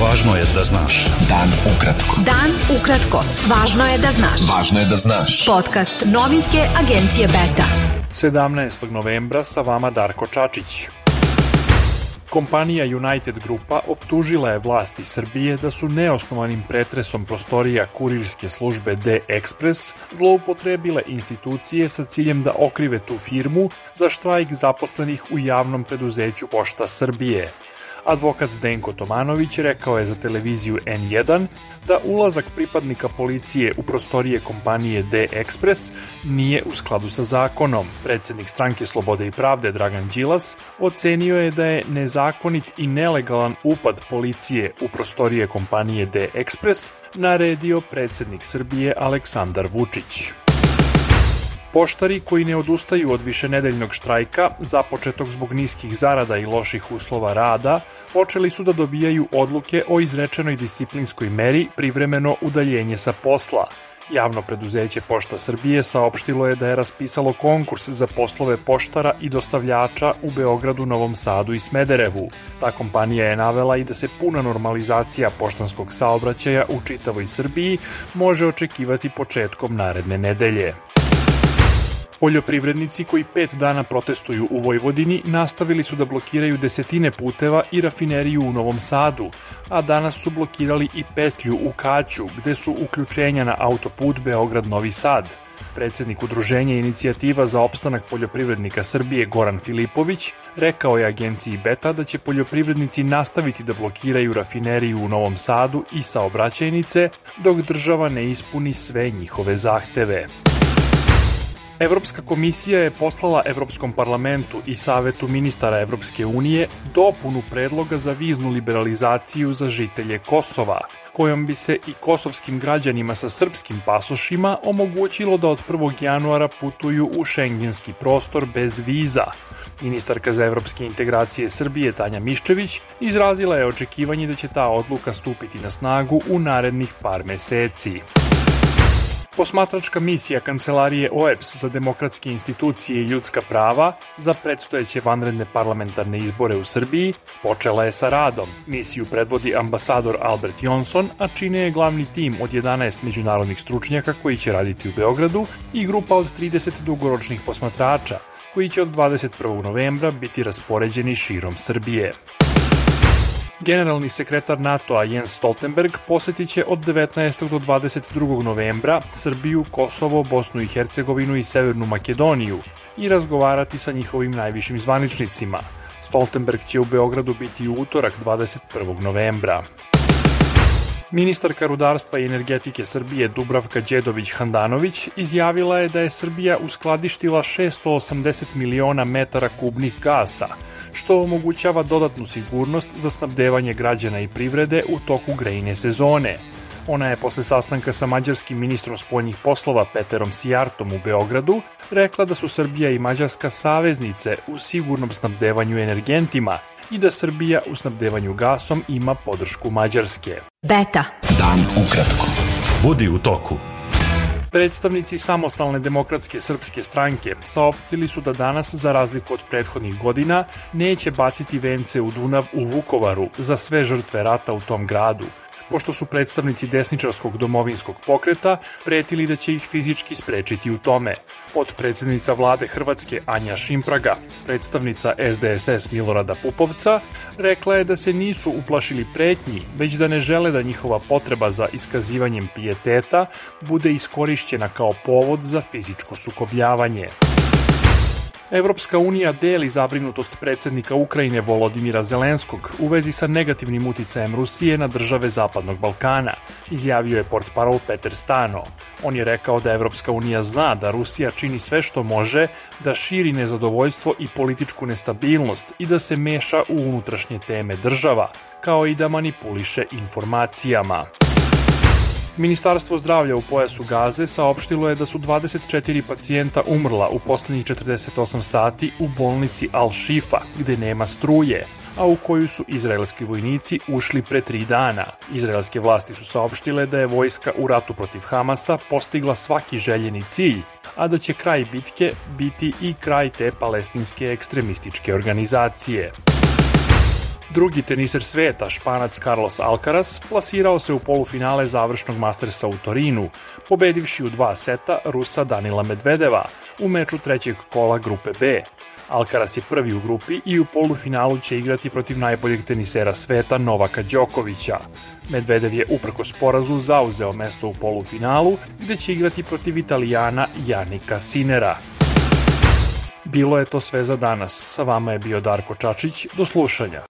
Važno je da znaš. Dan ukratko. Dan ukratko. Važno je da znaš. Važno je da znaš. Podcast novinske agencije Beta. 17. novembra sa vama Darko Čačić. Kompanija United Grupa optužila je vlasti Srbije da su neosnovanim pretresom prostorija kurirske službe D-Express zloupotrebile institucije sa ciljem da okrive tu firmu za štrajk zaposlenih u javnom preduzeću Pošta Srbije. Advokat Zdenko Tomanović rekao je za televiziju N1 da ulazak pripadnika policije u prostorije kompanije D-Express nije u skladu sa zakonom. Predsednik stranke Slobode i pravde Dragan Đilas ocenio je da je nezakonit i nelegalan upad policije u prostorije kompanije D-Express naredio predsednik Srbije Aleksandar Vučić. Poštari koji ne odustaju od višenedeljnog štrajka, započetog zbog niskih zarada i loših uslova rada, počeli su da dobijaju odluke o izrečenoj disciplinskoj meri privremeno udaljenje sa posla. Javno preduzeće Pošta Srbije saopštilo je da je raspisalo konkurs za poslove poštara i dostavljača u Beogradu, Novom Sadu i Smederevu. Ta kompanija je navela i da se puna normalizacija poštanskog saobraćaja u čitavoj Srbiji može očekivati početkom naredne nedelje. Poljoprivrednici koji pet dana protestuju u Vojvodini nastavili su da blokiraju desetine puteva i rafineriju u Novom Sadu, a danas su blokirali i petlju u Kaću, gde su uključenja na autoput Beograd-Novi Sad. Predsednik Udruženja Inicijativa za opstanak poljoprivrednika Srbije Goran Filipović rekao je agenciji Beta da će poljoprivrednici nastaviti da blokiraju rafineriju u Novom Sadu i saobraćajnice dok država ne ispuni sve njihove zahteve. Evropska komisija je poslala Evropskom parlamentu i Savetu ministara Evropske unije dopunu predloga za viznu liberalizaciju za žitelje Kosova, kojom bi se i kosovskim građanima sa srpskim pasošima omogućilo da od 1. januara putuju u šengenski prostor bez viza. Ministarka za evropske integracije Srbije Tanja Miščević izrazila je očekivanje da će ta odluka stupiti na snagu u narednih par meseci. Posmatračka misija Kancelarije OEPS za demokratske institucije i ljudska prava za predstojeće vanredne parlamentarne izbore u Srbiji počela je sa radom. Misiju predvodi ambasador Albert Jonson, a čine je glavni tim od 11 međunarodnih stručnjaka koji će raditi u Beogradu i grupa od 30 dugoročnih posmatrača koji će od 21. novembra biti raspoređeni širom Srbije. Generalni sekretar NATO-a Jens Stoltenberg posetit će od 19. do 22. novembra Srbiju, Kosovo, Bosnu i Hercegovinu i Severnu Makedoniju i razgovarati sa njihovim najvišim zvaničnicima. Stoltenberg će u Beogradu biti utorak 21. novembra. Ministarka rudarstva i energetike Srbije Dubravka Đedović-Handanović izjavila je da je Srbija uskladištila 680 miliona metara kubnih gasa, što omogućava dodatnu sigurnost za snabdevanje građana i privrede u toku grejne sezone. Ona je posle sastanka sa mađarskim ministrom spoljnih poslova Peterom Sijartom u Beogradu rekla da su Srbija i Mađarska saveznice u sigurnom snabdevanju energentima i da Srbija u snabdevanju gasom ima podršku Mađarske. Beta. Dan ukratko. Budi u toku. Predstavnici samostalne demokratske srpske stranke saopštili su da danas, za razliku od prethodnih godina, neće baciti vence u Dunav u Vukovaru za sve žrtve rata u tom gradu, pošto su predstavnici desničarskog domovinskog pokreta pretili da će ih fizički sprečiti u tome. Od predsednica vlade Hrvatske Anja Šimpraga, predstavnica SDSS Milorada Pupovca, rekla je da se nisu uplašili pretnji, već da ne žele da njihova potreba za iskazivanjem pijeteta bude iskorišćena kao povod za fizičko sukobljavanje. Evropska unija deli zabrinutost predsednika Ukrajine Volodimira Zelenskog u vezi sa negativnim uticajem Rusije na države Zapadnog Balkana, izjavio je port parol Peter Stano. On je rekao da Evropska unija zna da Rusija čini sve što može da širi nezadovoljstvo i političku nestabilnost i da se meša u unutrašnje teme država, kao i da manipuliše informacijama. Ministarstvo zdravlja u pojasu Gaze saopštilo je da su 24 pacijenta umrla u poslednjih 48 sati u bolnici Al-Shifa, gde nema struje, a u koju su izraelski vojnici ušli pre tri dana. Izraelske vlasti su saopštile da je vojska u ratu protiv Hamasa postigla svaki željeni cilj, a da će kraj bitke biti i kraj te palestinske ekstremističke organizacije. Drugi teniser sveta, španac Carlos Alcaraz, plasirao se u polufinale završnog Mastersa u Torinu, pobedivši u dva seta Rusa Danila Medvedeva u meču trećeg kola grupe B. Alcaraz je prvi u grupi i u polufinalu će igrati protiv najboljeg tenisera sveta Novaka Đokovića. Medvedev je uprko sporazu zauzeo mesto u polufinalu gde će igrati protiv Italijana Janika Sinera. Bilo je to sve za danas. Sa vama je bio Darko Čačić. Do slušanja.